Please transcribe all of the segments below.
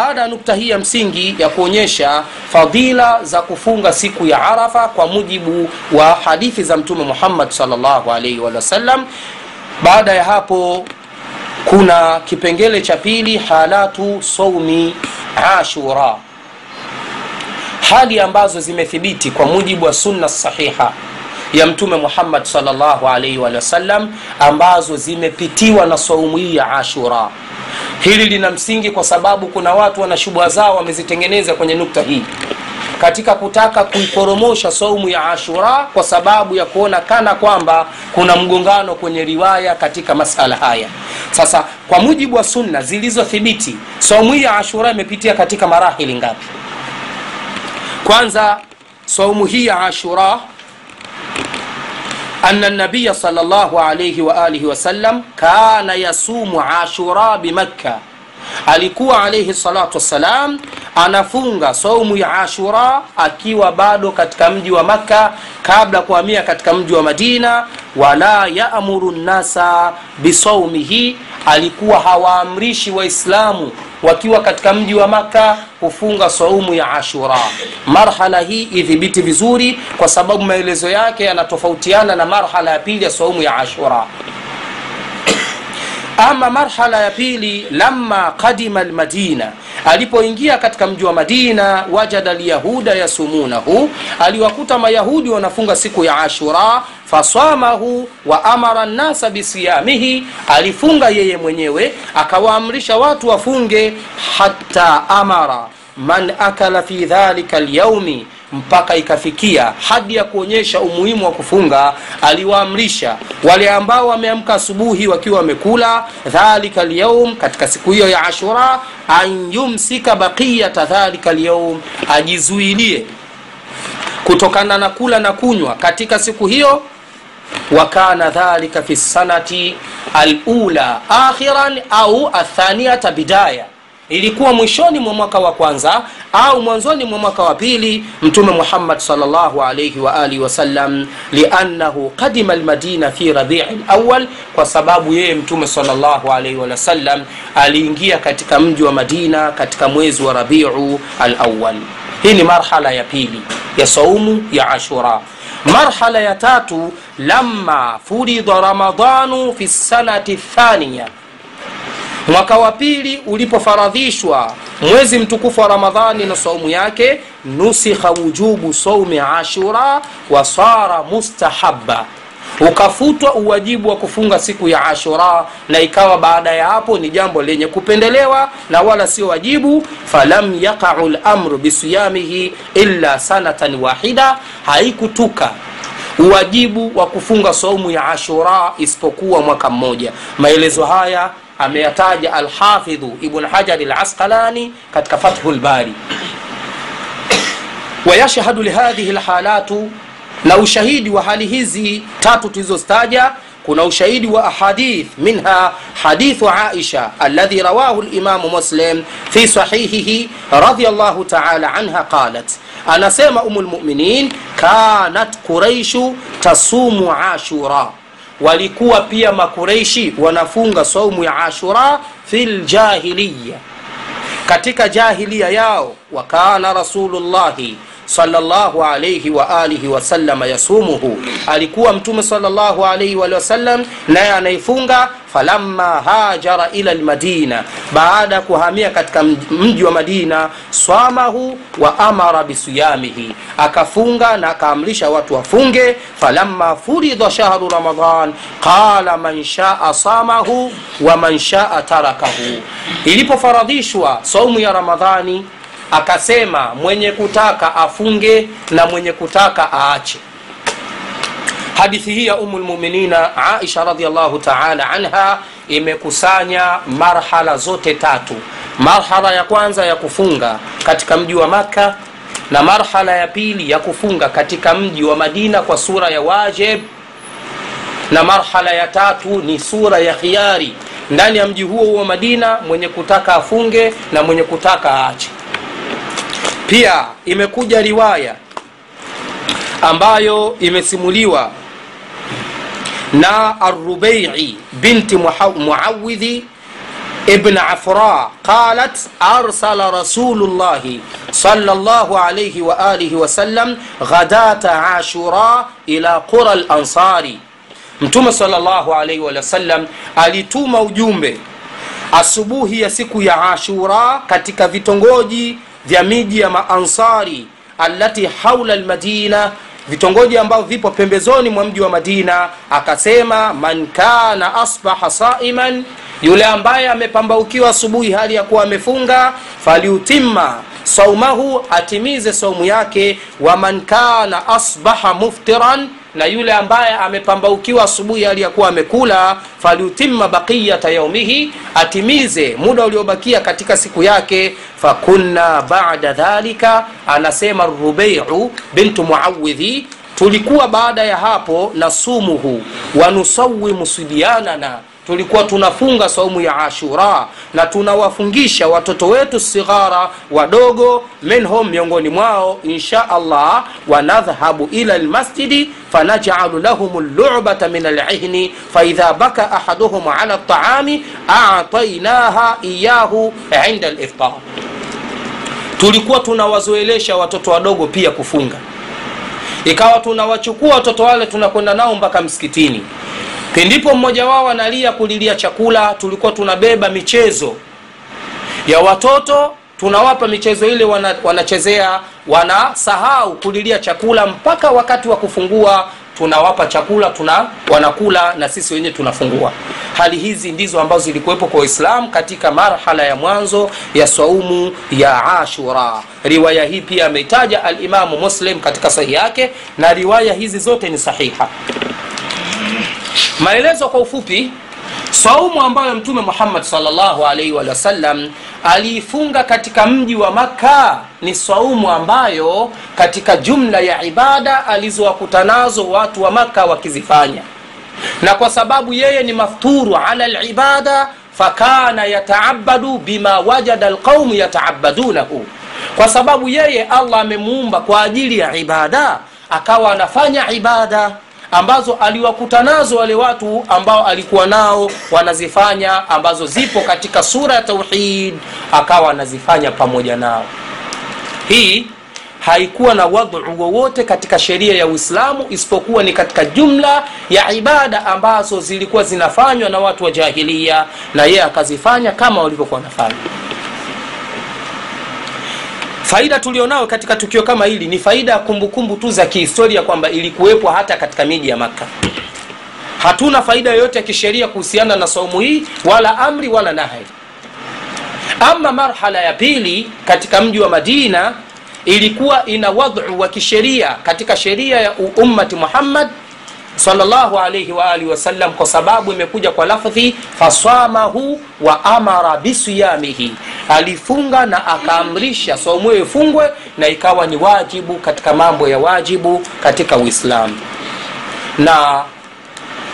baada ya nukta hii ya msingi ya kuonyesha fadila za kufunga siku ya arafa kwa mujibu wa hadithi za mtume muhammad salllahu baada ya hapo kuna kipengele cha pili halatu saumi ashura. Hali ambazo zimethibiti kwa mujibu wa sunna sahiha ya mtume muhammad salllahu ambazo zimepitiwa na saumu hii ya ashura hili lina msingi kwa sababu kuna watu wana shubha zao wamezitengeneza kwenye nukta hii. Katika kutaka kuiporomosha saumu ya ashura kwa sababu ya kuona kana kwamba kuna mgongano kwenye riwaya katika masala haya. Sasa kwa mujibu wa sunna zilizothibiti saumu hii ya ashura imepitia katika marahili ngapi? Kwanza saumu hii ya ashura anna nabiya sallallahu alayhi wa alihi wasallam kana yasumu ashura bimakka alikuwa alayhi salatu wassalam anafunga saumu ya ashura akiwa bado katika mji wa makka kabla kuhamia katika mji wa madina. Wala yamuru nnasa bisaumihi alikuwa hawaamrishi waislamu wakiwa katika mji wa makka kufunga saumu ya ashura. Marhala hii idhibiti vizuri kwa sababu maelezo yake yanatofautiana na marhala ya pili ya saumu ya ashura ama marhala ya pili lama qadima lmadina alipoingia katika mji wa madina wajada lyahuda yasumunahu. Aliwakuta mayahudi wanafunga siku ya ashura. Fasamahu wa amara nnasa bisiyamihi. Alifunga yeye mwenyewe akawaamrisha watu wafunge hata amara. Man akala fi dhalika lyaumi mpaka ikafikia hadi ya kuonyesha umuhimu wa kufunga aliwaamrisha wale ambao wameamka asubuhi wakiwa wamekula dhalika lyaum katika siku hiyo ya ashura an yumsika baqiyata dhalika lyaum ajizuilie kutokana na kula na kunywa. Katika siku hiyo wakana dhalika fi sanati alula akhiran au athaniata bidaya ilikuwa mwishoni mwa mwaka wa kwanza au mwanzoni mwa mwaka wa pili mtume muhammad salllahu wasallam liannahu qadima lmadina fi rabii lawal kwa sababu yeye mtume salllahu wasallam aliingia katika mji wa madina katika mwezi wa rabiu alawal hii ni marhala ya pili ya saumu ya ashura. Marhala ya tatu lama furidha ramadanu fi sanati thaniya mwaka wa pili ulipofaradhishwa mwezi mtukufu wa ramadhani na saumu yake nusikha wujubu saumi ashura wa sara mustahaba. Ukafutwa uwajibu wa kufunga siku ya ashura na ikawa baada ya hapo ni jambo lenye kupendelewa na wala sio wajibu. Falam yaqau lamru bisiyamihi illa sanatan wahida haikutuka uwajibu wa kufunga saumu ya ashura isipokuwa mwaka mmoja. Maelezo haya ameyataja alhafidhu ibn hajari lasqalani katika fathu lbari wayashhadu lihadhihi lhalatu na ushahidi wa hali hizi tatu tulizozitaja kuna ushahidi wa ahadith minha hadithu aisha alladhi rawahu limamu muslim fi sahihihi radiallahu taala anha qalat. Anasema umu lmuminin kanat quraishu tasumu ashura walikuwa pia makureishi wanafunga saumu ya ashura fi ljahiliya katika jahilia yao wakana rasulullahi sallallahu alayhi wa wasallam yasumuhu. Alikuwa mtume sallallahu alayhi wa sallam naye anaifunga falamma hajara ila lmadina baada ya kuhamia katika mji wa madina swamahu wa amara bisiyamihi akafunga na akaamrisha watu wafunge. Falamma furidha shahru ramadan qala man shaa samahu wa man shaa tarakahu. Ilipofaradhishwa saumu ya ramadhani akasema mwenye kutaka afunge na mwenye kutaka aache hadithi hii ya umu lmuminina aisha radiallahu taala anha imekusanya marhala zote tatu. Marhala ya kwanza ya kufunga katika mji wa makka na marhala ya pili ya kufunga katika mji wa madina kwa sura ya wajib. Na marhala ya tatu ni sura ya khiari ndani ya mji huo wa madina mwenye kutaka afunge na mwenye kutaka aache. Pia imekuja riwaya ambayo imesimuliwa na arubai binti muawidhi ibn afra qalat arsala rasulullahi salllah alaihi waalihi wasallam ghadata ashura ila qura lansari mtume salllah alaihi wasallam alituma ujumbe asubuhi ya siku ya ashura katika vitongoji vya miji ya maansari alati haula lmadina vitongoji ambavyo vipo pembezoni mwa mji wa madina akasema man kana asbaha saiman yule ambaye amepambaukiwa asubuhi hali ya kuwa amefunga faliutimma saumahu atimize saumu yake wa man kana asbaha muftiran na yule ambaye amepambaukiwa asubuhi aliyakuwa amekula falyutima baqiyata yaumihi atimize muda uliobakia katika siku yake. Fakunna bada dhalika anasema rubeiu bintu muawidhi tulikuwa baada ya hapo nasumuhu wanusawimu sibyanana tulikuwa tunafunga saumu ya ashura na tunawafungisha watoto wetu sighara wadogo minhum miongoni mwao insha allah wanadhhabu ila lmasjidi fanajalu lahum lubata min alihni faidha baka ahaduhum ala ltaami atainaha iyahu inda liftar tulikuwa tunawazoelesha watoto wadogo pia kufunga. Ikawa tunawachukua watoto wale tunakwenda nao mpaka msikitini pindipo mmoja wao analia kulilia chakula tulikuwa tunabeba michezo ya watoto tunawapa michezo ile wana, wanachezea wanasahau kulilia chakula mpaka wakati wa kufungua tunawapa chakula tuna wanakula na sisi wenyewe tunafungua. Hali hizi ndizo ambazo zilikuwepo kwa waislamu katika marhala ya mwanzo ya saumu ya ashura. Riwaya hii pia ameitaja alimamu muslim katika sahihi yake na riwaya hizi zote ni sahiha maelezo kwa ufupi saumu ambayo mtume muhammad salllahu alaihi wasallam aliifunga katika mji wa makka ni saumu ambayo katika jumla ya ibada alizowakuta nazo watu wa makka wakizifanya. Na kwa sababu yeye ni mafturu ala libada fakana yataabadu bima wajada lqaumu yataabadunahu kwa sababu yeye allah amemuumba kwa ajili ya ibada akawa anafanya ibada ambazo aliwakuta nazo wale watu ambao alikuwa nao wanazifanya ambazo zipo katika sura ya tauhid akawa anazifanya pamoja nao. Hii haikuwa na wadhu wowote katika sheria ya uislamu isipokuwa ni katika jumla ya ibada ambazo zilikuwa zinafanywa na watu wa jahilia na yeye akazifanya kama walivyokuwa wanafanya faida tulionao katika tukio kama hili ni faida ya kumbukumbu tu za kihistoria kwamba ilikuwepo hata katika miji ya makka. Hatuna faida yoyote ya kisheria kuhusiana na saumu hii wala amri wala nahi. Ama marhala ya pili katika mji wa madina ilikuwa ina wadhu wa kisheria katika sheria ya ummati muhammad salllahu alaihi waalihi wasallam kwa sababu imekuja kwa lafdhi faswamahu wa amara bisiyamihi. Alifunga na akaamrisha saumu hiyo ifungwe na ikawa ni wajibu katika mambo ya wajibu katika uislamu. Na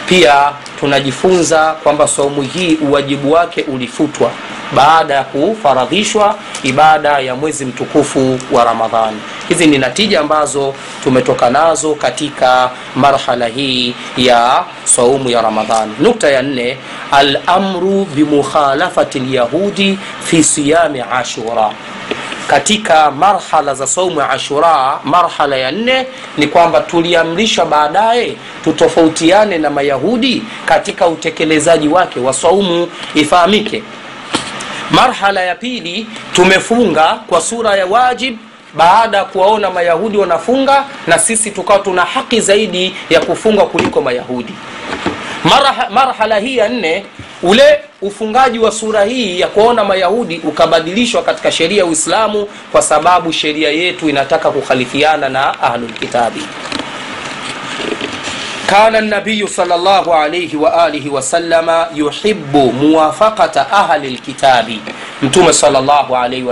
pia tunajifunza kwamba saumu hii uwajibu wake ulifutwa baada ya kufaradhishwa ibada ya mwezi mtukufu wa ramadhani. Hizi ni natija ambazo tumetoka nazo katika marhala hii ya saumu ya ramadhani. Nukta ya nne alamru bimukhalafati lyahudi fi siyami ashura. Katika marhala za saumu ya ashura marhala ya nne ni kwamba tuliamrishwa baadaye tutofautiane na mayahudi katika utekelezaji wake wa saumu. Ifahamike marhala ya pili tumefunga kwa sura ya wajib baada ya kuwaona mayahudi wanafunga na sisi tukawa tuna haki zaidi ya kufunga kuliko mayahudi. Marhala, marhala hii ya nne ule ufungaji wa sura hii ya kuwaona mayahudi ukabadilishwa katika sheria ya uislamu kwa sababu sheria yetu inataka kukhalifiana na ahlulkitabi kana nabiyu salllahu wasalama yuhibu muwafaqata ahli lkitabi mtume salllahu alaihi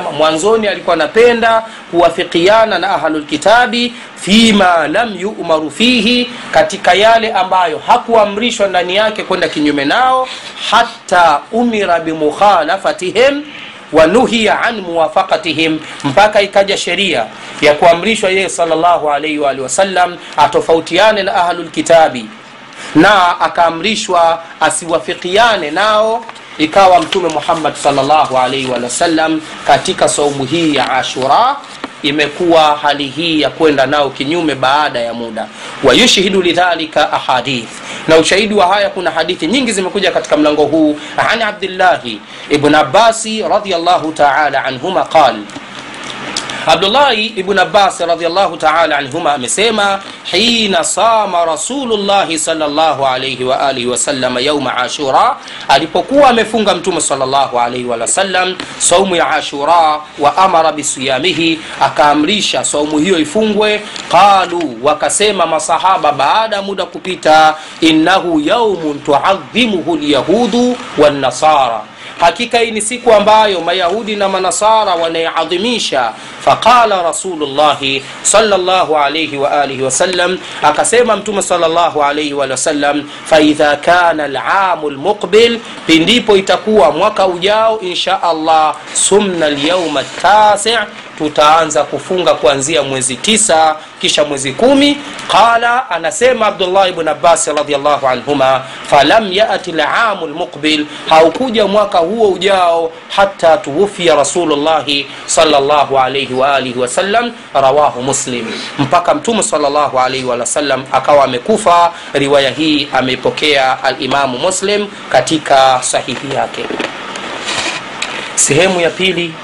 mwanzoni alikuwa anapenda kuwafikiana na ahlulkitabi fima lam yumaru fihi katika yale ambayo hakuamrishwa ndani yake kwenda kinyume nao hata umira bimukhalafatihim wanuhiya an muwafaqatihim mpaka ikaja sheria ya kuamrishwa yeye salllahu atofautiane na ahlulkitabi na akaamrishwa asiwafikiane nao ikawa mtume muhammad salllahu katika saumu hii ya ashura imekuwa hali hii ya kwenda nao kinyume baada ya muda. Wayushhidu lidhalika ahadith na ushahidi wa haya kuna hadithi nyingi zimekuja katika mlango huu. An abdillahi ibn abasi radiallahu taala anhuma qal abdullahi ibn abbas radiallahu taala anhuma amesema hina sama rasulullahi salllahu alaihi waalihi wasalama yauma ashura alipokuwa amefunga mtume salllahu alaihi wasallam saumu ya ashura wa amara bisiyamihi akaamrisha saumu hiyo ifungwe. Qalu wakasema masahaba baada ya muda kupita innahu yaumun tuadhimuhu lyahudu wannasara hakika hii ni siku ambayo mayahudi na manasara wanaiadhimisha faqala rasulullahi salllahu waalihi wasallam akasema mtume salllahu alaihi waalihi wasallam faidha kana lamu lmuqbil pindipo itakuwa mwaka ujao insha allah sumna lyauma tasi tutaanza kufunga kuanzia mwezi tisa kisha mwezi kumi. Qala anasema abdullah ibn abbas radiallahu anhuma falam yati lamu lmuqbil haukuja mwaka huo ujao hata tuwufia rasulullahi salllahu alaihi waalihi wasallam rawahu muslim. Mpaka mtume salllahu alaihi wasallam akawa amekufa. Riwaya hii ameipokea alimamu muslim katika sahihi yake. Sehemu ya pili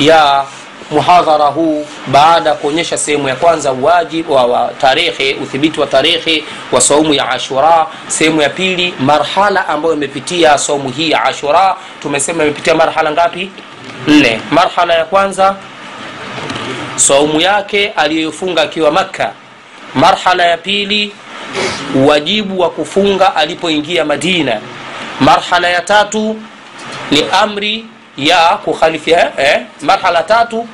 ya muhadhara huu baada ya kuonyesha sehemu ya kwanza uwajibu wa, wa tarehe uthibiti wa tarehe wa saumu ya ashura. Sehemu ya pili marhala ambayo imepitia saumu hii ya ashura. Tumesema imepitia marhala ngapi? Nne. Marhala ya kwanza saumu yake aliyofunga akiwa makka. Marhala ya pili uwajibu wa kufunga alipoingia madina. Marhala ya tatu ni amri ya kukhalifia eh, marhala tatu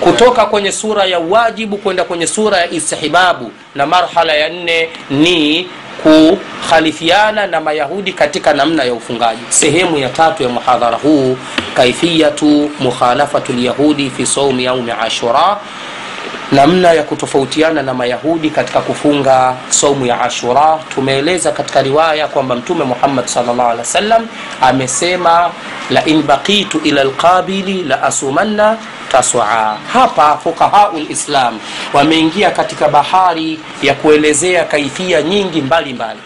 kutoka kwenye sura ya wajibu kwenda kwenye sura ya istihbabu. Na marhala ya nne ni kukhalifiana na mayahudi katika namna ya ufungaji. Sehemu ya tatu ya muhadhara huu kaifiyatu mukhalafatu lyahudi fi saumi yaumi ashura namna ya kutofautiana na mayahudi katika kufunga saumu ya ashura. Tumeeleza katika riwaya kwamba mtume muhammad salllah alih wa sallam amesema lain baqitu ila lqabili la asumanna tasua hapa fuqahau lislam wameingia katika bahari ya kuelezea kaifia nyingi mbalimbali. Mbali.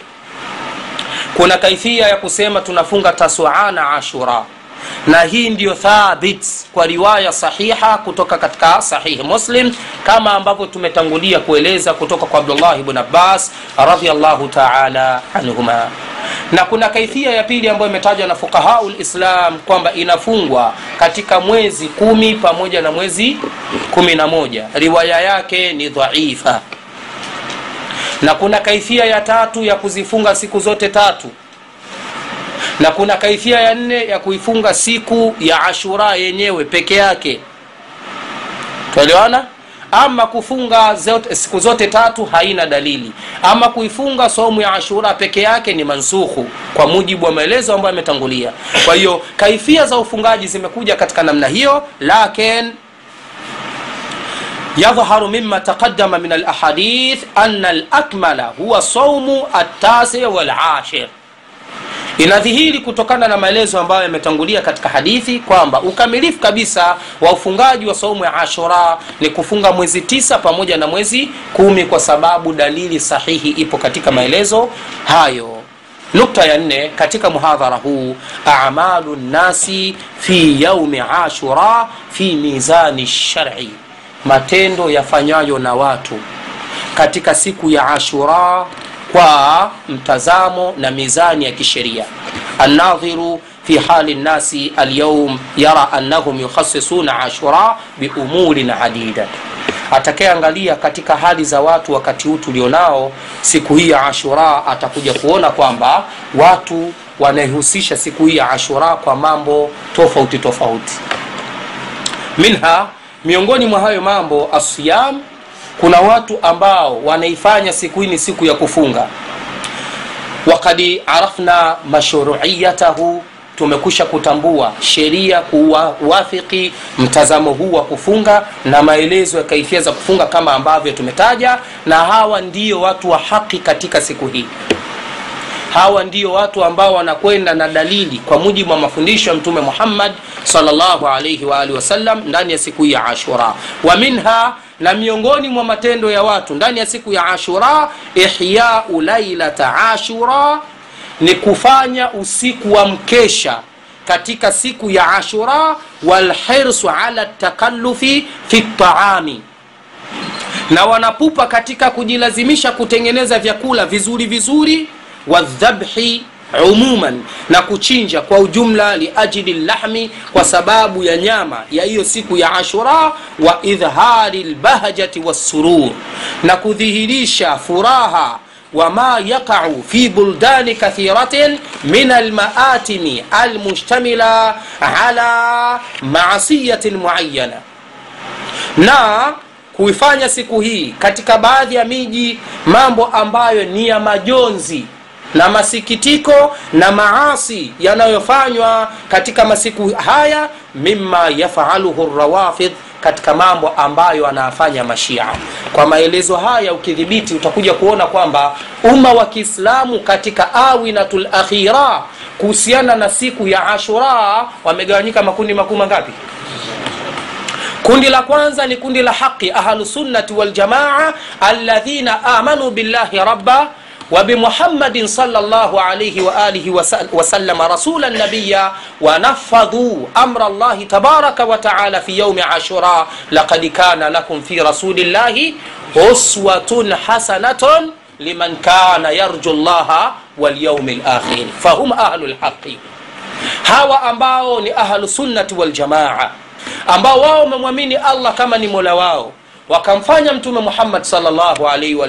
kuna kaifia ya kusema tunafunga tasua na ashura na hii ndiyo thabit kwa riwaya sahiha kutoka katika sahihi muslim kama ambavyo tumetangulia kueleza kutoka kwa abdullah ibn abbas radiallahu taala anhuma. Na kuna kaifia ya pili ambayo imetajwa na fuqahau lislam kwamba inafungwa katika mwezi kumi pamoja na mwezi kumi na moja. Riwaya yake ni dhaifa. Na kuna kaifia ya tatu ya kuzifunga siku zote tatu na kuna kaifia ya nne ya kuifunga siku ya ashura yenyewe peke yake tuelewana ama kufunga zote, siku zote tatu haina dalili ama kuifunga saumu ya ashura peke yake ni mansukhu kwa mujibu wa maelezo ambayo yametangulia kwa hiyo kaifia za ufungaji zimekuja katika namna hiyo lakin يظهر مما تقدم من الأحاديث أن الأكمل هو صوم التاسع والعاشر inadhihiri kutokana na maelezo ambayo yametangulia katika hadithi kwamba ukamilifu kabisa wa ufungaji wa saumu ya ashura ni kufunga mwezi tisa pamoja na mwezi kumi kwa sababu dalili sahihi ipo katika maelezo hayo. Nukta ya nne katika muhadhara huu amalu nnasi fi yaumi ashura fi mizani shari matendo yafanyayo na watu katika siku ya ashura kwa mtazamo na mizani ya kisheria. Annadhiru fi hali nnasi alyaum yara annahum yukhasisuna ashura biumurin adida atakayeangalia katika hali za watu wakati huu tulionao siku hii ya ashura atakuja kuona kwamba watu wanaihusisha siku hii ya ashura kwa mambo tofauti tofauti. Minha miongoni mwa hayo mambo asiyam kuna watu ambao wanaifanya siku hii ni siku ya kufunga. Wakad arafna mashruiyatahu tumekusha kutambua sheria kuwafiki mtazamo huu wa kufunga na maelezo ya kaifia za kufunga kama ambavyo tumetaja na hawa ndio watu wa haki katika siku hii. Hawa ndio watu ambao wanakwenda na dalili kwa mujibu wa mafundisho ya mtume muhammad salllahu alaihi ndani ya siku hii ya ashura. Wa minha na miongoni mwa matendo ya watu ndani ya siku ya ashura ihyau lailata ashura ni kufanya usiku wa mkesha katika siku ya ashura walhirsu ala takalufi fi taami. Na wanapupa katika kujilazimisha kutengeneza vyakula vizuri vizuri wadhabhi umuman na kuchinja kwa ujumla liajili llahmi kwa sababu ya nyama ya hiyo siku ya ashura wa idhhari lbahjati wassurur na kudhihirisha furaha wama yaqau fi buldani kathiratin min almaatimi almushtamila ala maasiyatin muayana na kuifanya siku hii katika baadhi ya miji mambo ambayo ni ya majonzi na masikitiko na maasi yanayofanywa katika masiku haya mima yafaluhu rawafidh katika mambo ambayo anayafanya mashia. Kwa maelezo haya ukidhibiti utakuja kuona kwamba umma wa kiislamu katika awinatu lakhira kuhusiana na siku ya ashura wamegawanyika makundi makuu mangapi? Kundi la kwanza ni kundi la haqi ahlusunnati waljamaa alladhina amanu billahi rabba وبمحمد صلى الله عليه وآله وسلم رسولا نبيا ونفذوا أمر الله تبارك وتعالى في يوم عاشوراء. لقد كان لكم في رسول الله أسوة حسنة لمن كان يرجو الله واليوم الآخر. فهم أهل الحق. hawa ambao ni ahlu sunnati waljamaa ambao wao wamemwamini wakamfanya mtume muhammad salllahu alaihi wa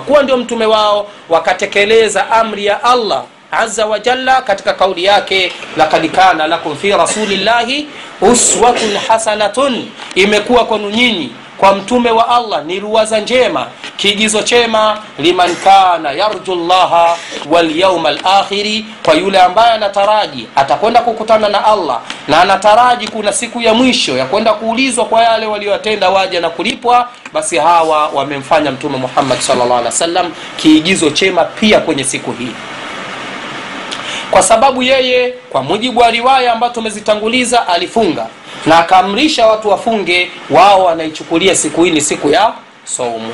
kuwa ndio mtume wao wakatekeleza amri ya allah aza wajalla katika kauli yake lakad kana lakum fi rasulillahi uswatun hasanatun. Imekuwa kwenu nyinyi kwa mtume wa allah ni ruwaza njema. Kiigizo chema liman kana yarju llaha walyauma lakhiri kwa yule ambaye anataraji atakwenda kukutana na allah. Na anataraji kuna siku ya mwisho ya kwenda kuulizwa kwa yale waliyotenda waja na kulipwa basi hawa wamemfanya mtume muhammad salllah alih wa sallam kiigizo chema pia kwenye siku hii kwa sababu yeye kwa mujibu wa riwaya ambayo tumezitanguliza alifunga na akaamrisha watu wafunge wao wanaichukulia siku hii ni siku ya saumu.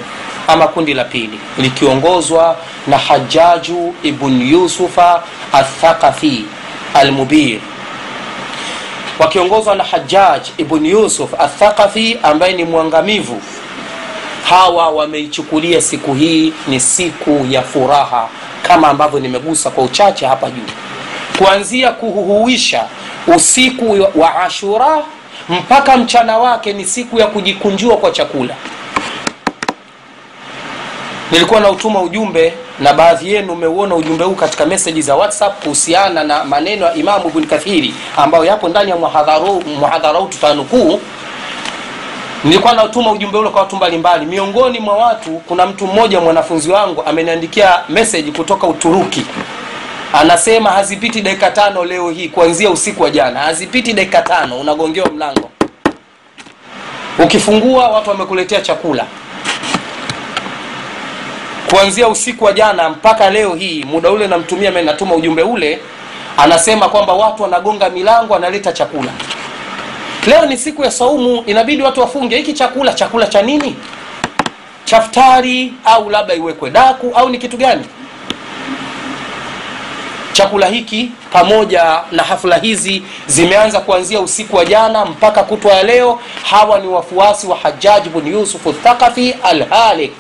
Ama kundi la pili likiongozwa na hajaju ibn yusufa athaqafi almubir. Wakiongozwa na hajaj ibn yusuf athaqafi ambaye ni mwangamivu hawa wameichukulia siku hii ni siku ya furaha kama ambavyo nimegusa kwa uchache hapa juu kuanzia kuhuhuisha usiku wa ashura mpaka mchana wake ni siku ya kujikunjua kwa chakula. Nilikuwa na utuma ujumbe na baadhi yenu umeuona ujumbe huu katika meseji za whatsapp kuhusiana na maneno ya imamu bn kathiri ambayo yapo ndani ya muhadhara huu tutanukuu. Nilikuwa nautuma ujumbe ule kwa watu mbalimbali. Miongoni mwa watu kuna mtu mmoja mwanafunzi wangu ameniandikia meseji kutoka uturuki anasema hazipiti dakika tano leo hii kuanzia usiku wa jana. Hazipiti dakika tano unagongewa mlango. Ukifungua watu wamekuletea chakula. Kuanzia usiku wa jana mpaka leo hii muda ule namtumia natuma ujumbe ule anasema kwamba watu wanagonga milango analeta chakula. Leo ni siku ya saumu inabidi watu wafunge. Hiki chakula chakula cha nini? Chaftari au labda iwekwe daku au ni kitu gani chakula hiki pamoja na hafla hizi zimeanza kuanzia usiku wa jana mpaka kutwa ya leo. Hawa ni wafuasi wa hajaj bn yusuf thaqafi alhalik.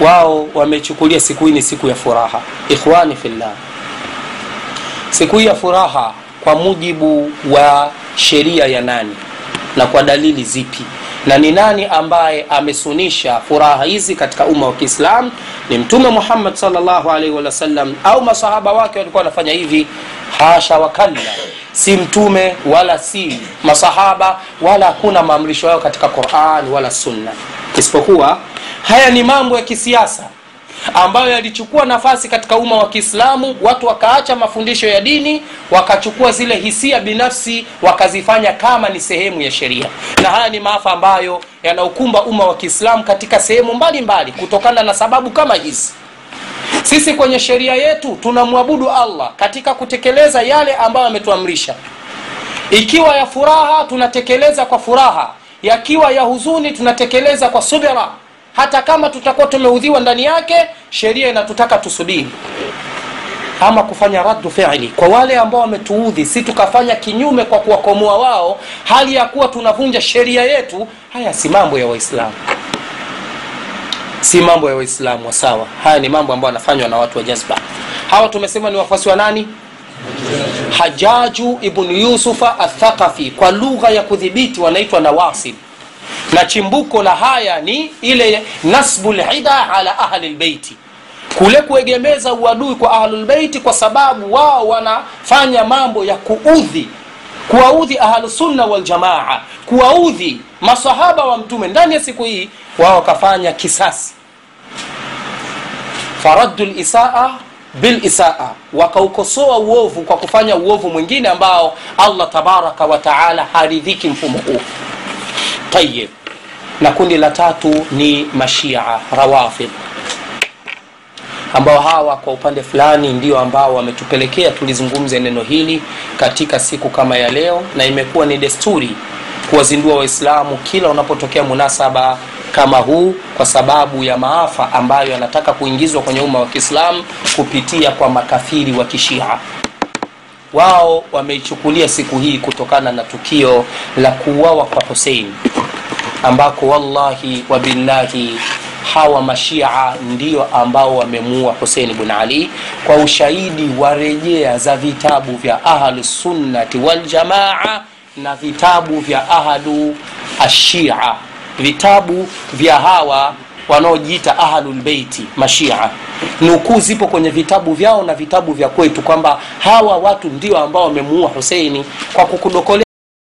Wao wamechukulia siku hii ni siku ya furaha. Ikhwani fillah. Siku hii ya furaha kwa mujibu wa sheria ya nani na kwa dalili zipi na ni nani ambaye amesunisha furaha hizi katika umma wa kiislam ni mtume muhammad salllahu alaihi au masahaba wake walikuwa wanafanya hivi? Hasha wakalla. Si mtume wala si masahaba wala hakuna maamrisho yao katika quran wala sunna. Isipokuwa haya ni mambo ya kisiasa ambayo yalichukua nafasi katika umma wa kiislamu. Watu wakaacha mafundisho ya dini wakachukua zile hisia binafsi wakazifanya kama ni sehemu ya sheria. Na haya ni maafa ambayo yanaukumba umma wa kiislamu katika sehemu mbalimbali kutokana na sababu kama hizi. Sisi kwenye sheria yetu tunamwabudu allah katika kutekeleza yale ambayo ametuamrisha. Ikiwa ya furaha tunatekeleza kwa furaha. Yakiwa ya huzuni tunatekeleza kwa subira hata kama tutakuwa tumeudhiwa ndani yake sheria inatutaka tusubiri. Ama kufanya raddu fi'li. Kwa wale ambao wametuudhi si tukafanya kinyume kwa kuwakomoa wao hali ya kuwa tunavunja sheria yetu haya si mambo ya waislamu. Si mambo ya waislamu sawa haya ni mambo ambayo yanafanywa na watu wa jazba. Hawa tumesema ni wafuasi wa nani? Hajaju ibnu yusufa athaqafi kwa lugha ya kudhibiti wanaitwa nawasib na chimbuko la haya ni ile nasbu lhida ala ahli lbeiti. Kule kuegemeza uadui kwa ahlulbeiti kwa sababu wao wanafanya mambo ya kuudhi. Kuwaudhi ahlusunna waljamaa kuwaudhi masahaba wa mtume. Ndani ya siku hii wao wakafanya kisasi. Faraddu lisaa bilisaa wakaukosoa uovu kwa kufanya uovu mwingine ambao allah tabaraka wataala haridhiki mfumo huu tayib na kundi la tatu ni mashia rawafid ambao hawa kwa upande fulani ndio ambao wametupelekea tulizungumze neno hili katika siku kama ya leo na imekuwa ni desturi kuwazindua waislamu kila unapotokea munasaba kama huu kwa sababu ya maafa ambayo yanataka kuingizwa kwenye umma wa kiislamu kupitia kwa makafiri wa kishia. Wao wameichukulia siku hii kutokana na tukio la kuuawa kwa husein ambako wallahi wabillahi hawa mashia ndio ambao wamemuua husein bn ali kwa ushahidi wa rejea za vitabu vya ahlusunnati waljamaa na vitabu vya ahlu ashia. Vitabu vya hawa wanaojiita ahlulbeiti mashia. Nukuu zipo kwenye vitabu vyao na vitabu vya kwetu kwamba hawa watu ndio ambao wamemuua huseini kwa kukudokolea